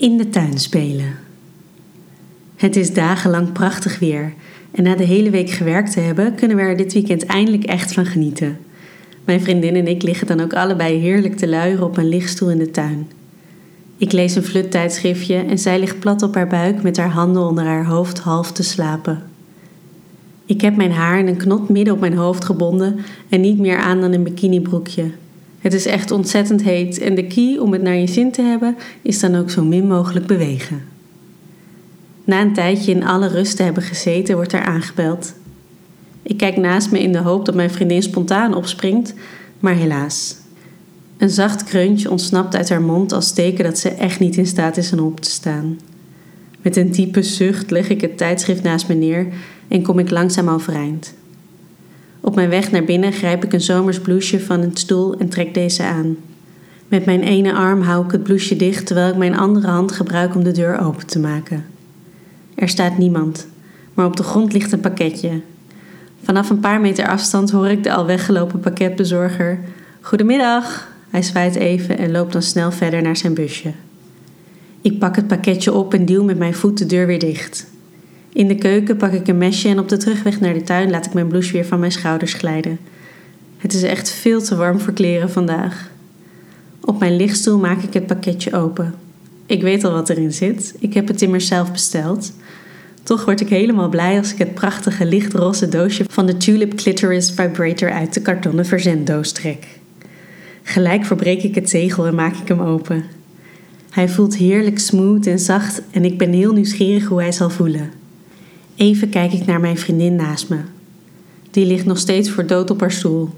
In de tuin spelen. Het is dagenlang prachtig weer en na de hele week gewerkt te hebben, kunnen we er dit weekend eindelijk echt van genieten. Mijn vriendin en ik liggen dan ook allebei heerlijk te luieren op een lichtstoel in de tuin. Ik lees een fluttijdschriftje en zij ligt plat op haar buik met haar handen onder haar hoofd half te slapen. Ik heb mijn haar in een knot midden op mijn hoofd gebonden en niet meer aan dan een bikinibroekje. Het is echt ontzettend heet en de key om het naar je zin te hebben is dan ook zo min mogelijk bewegen. Na een tijdje in alle rust te hebben gezeten, wordt er aangebeld. Ik kijk naast me in de hoop dat mijn vriendin spontaan opspringt, maar helaas. Een zacht kreuntje ontsnapt uit haar mond als teken dat ze echt niet in staat is om op te staan. Met een diepe zucht leg ik het tijdschrift naast me neer en kom ik langzaam overeind. Op mijn weg naar binnen grijp ik een zomers blouseje van een stoel en trek deze aan. Met mijn ene arm hou ik het blouseje dicht terwijl ik mijn andere hand gebruik om de deur open te maken. Er staat niemand, maar op de grond ligt een pakketje. Vanaf een paar meter afstand hoor ik de al weggelopen pakketbezorger. Goedemiddag! Hij zwaait even en loopt dan snel verder naar zijn busje. Ik pak het pakketje op en duw met mijn voet de deur weer dicht. In de keuken pak ik een mesje en op de terugweg naar de tuin laat ik mijn blouse weer van mijn schouders glijden. Het is echt veel te warm voor kleren vandaag. Op mijn lichtstoel maak ik het pakketje open. Ik weet al wat erin zit. Ik heb het immers zelf besteld. Toch word ik helemaal blij als ik het prachtige lichtroze doosje van de Tulip Clitoris Vibrator uit de kartonnen verzenddoos trek. Gelijk verbreek ik het zegel en maak ik hem open. Hij voelt heerlijk smooth en zacht en ik ben heel nieuwsgierig hoe hij zal voelen. Even kijk ik naar mijn vriendin naast me. Die ligt nog steeds voor dood op haar stoel.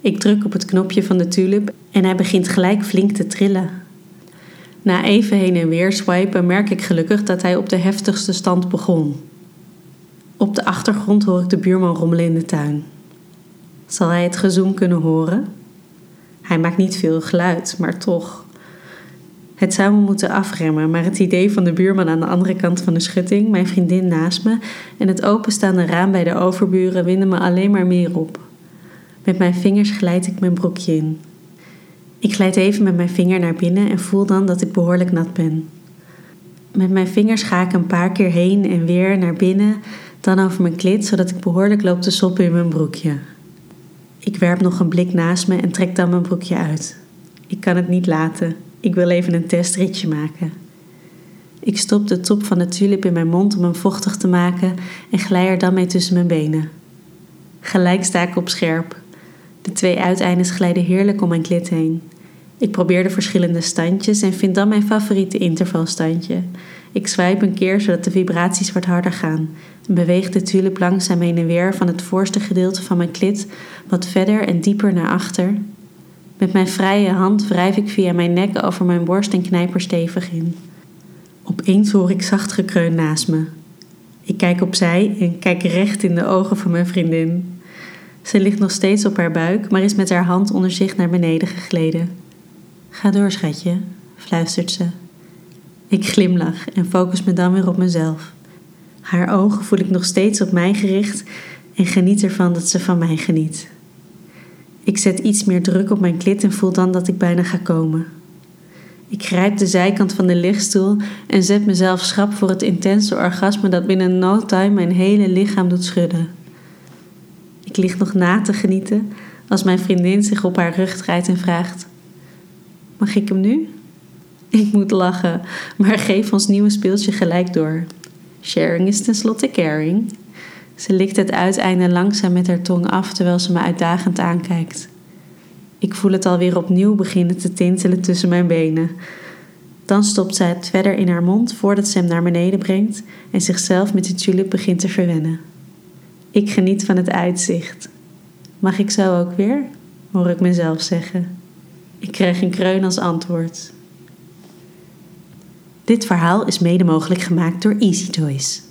Ik druk op het knopje van de tulip en hij begint gelijk flink te trillen. Na even heen en weer swipen merk ik gelukkig dat hij op de heftigste stand begon. Op de achtergrond hoor ik de buurman rommelen in de tuin. Zal hij het gezoem kunnen horen? Hij maakt niet veel geluid, maar toch. Het me moeten afremmen, maar het idee van de buurman aan de andere kant van de schutting, mijn vriendin naast me en het openstaande raam bij de overburen winden me alleen maar meer op. Met mijn vingers glijd ik mijn broekje in. Ik glijd even met mijn vinger naar binnen en voel dan dat ik behoorlijk nat ben. Met mijn vingers ga ik een paar keer heen en weer naar binnen, dan over mijn klit, zodat ik behoorlijk loop te soppen in mijn broekje. Ik werp nog een blik naast me en trek dan mijn broekje uit. Ik kan het niet laten. Ik wil even een testritje maken. Ik stop de top van de tulip in mijn mond om hem vochtig te maken en glij er dan mee tussen mijn benen. Gelijk sta ik op scherp. De twee uiteindes glijden heerlijk om mijn klit heen. Ik probeer de verschillende standjes en vind dan mijn favoriete intervalstandje. Ik swipe een keer zodat de vibraties wat harder gaan en beweeg de tulip langzaam heen en weer van het voorste gedeelte van mijn klit wat verder en dieper naar achter met mijn vrije hand wrijf ik via mijn nek over mijn borst en knijp er stevig in. Opeens hoor ik zacht gekreun naast me. Ik kijk opzij en kijk recht in de ogen van mijn vriendin. Ze ligt nog steeds op haar buik, maar is met haar hand onder zich naar beneden gegleden. Ga door, schatje, fluistert ze. Ik glimlach en focus me dan weer op mezelf. Haar ogen voel ik nog steeds op mij gericht en geniet ervan dat ze van mij geniet. Ik zet iets meer druk op mijn klit en voel dan dat ik bijna ga komen. Ik grijp de zijkant van de lichtstoel en zet mezelf schrap voor het intense orgasme dat binnen no time mijn hele lichaam doet schudden. Ik lig nog na te genieten als mijn vriendin zich op haar rug draait en vraagt: Mag ik hem nu? Ik moet lachen, maar geef ons nieuwe speeltje gelijk door. Sharing is tenslotte caring. Ze likt het uiteinde langzaam met haar tong af terwijl ze me uitdagend aankijkt. Ik voel het alweer opnieuw beginnen te tintelen tussen mijn benen. Dan stopt zij het verder in haar mond voordat ze hem naar beneden brengt en zichzelf met de tulip begint te verwennen. Ik geniet van het uitzicht. Mag ik zo ook weer? hoor ik mezelf zeggen. Ik krijg een kreun als antwoord. Dit verhaal is mede mogelijk gemaakt door Easy Toys.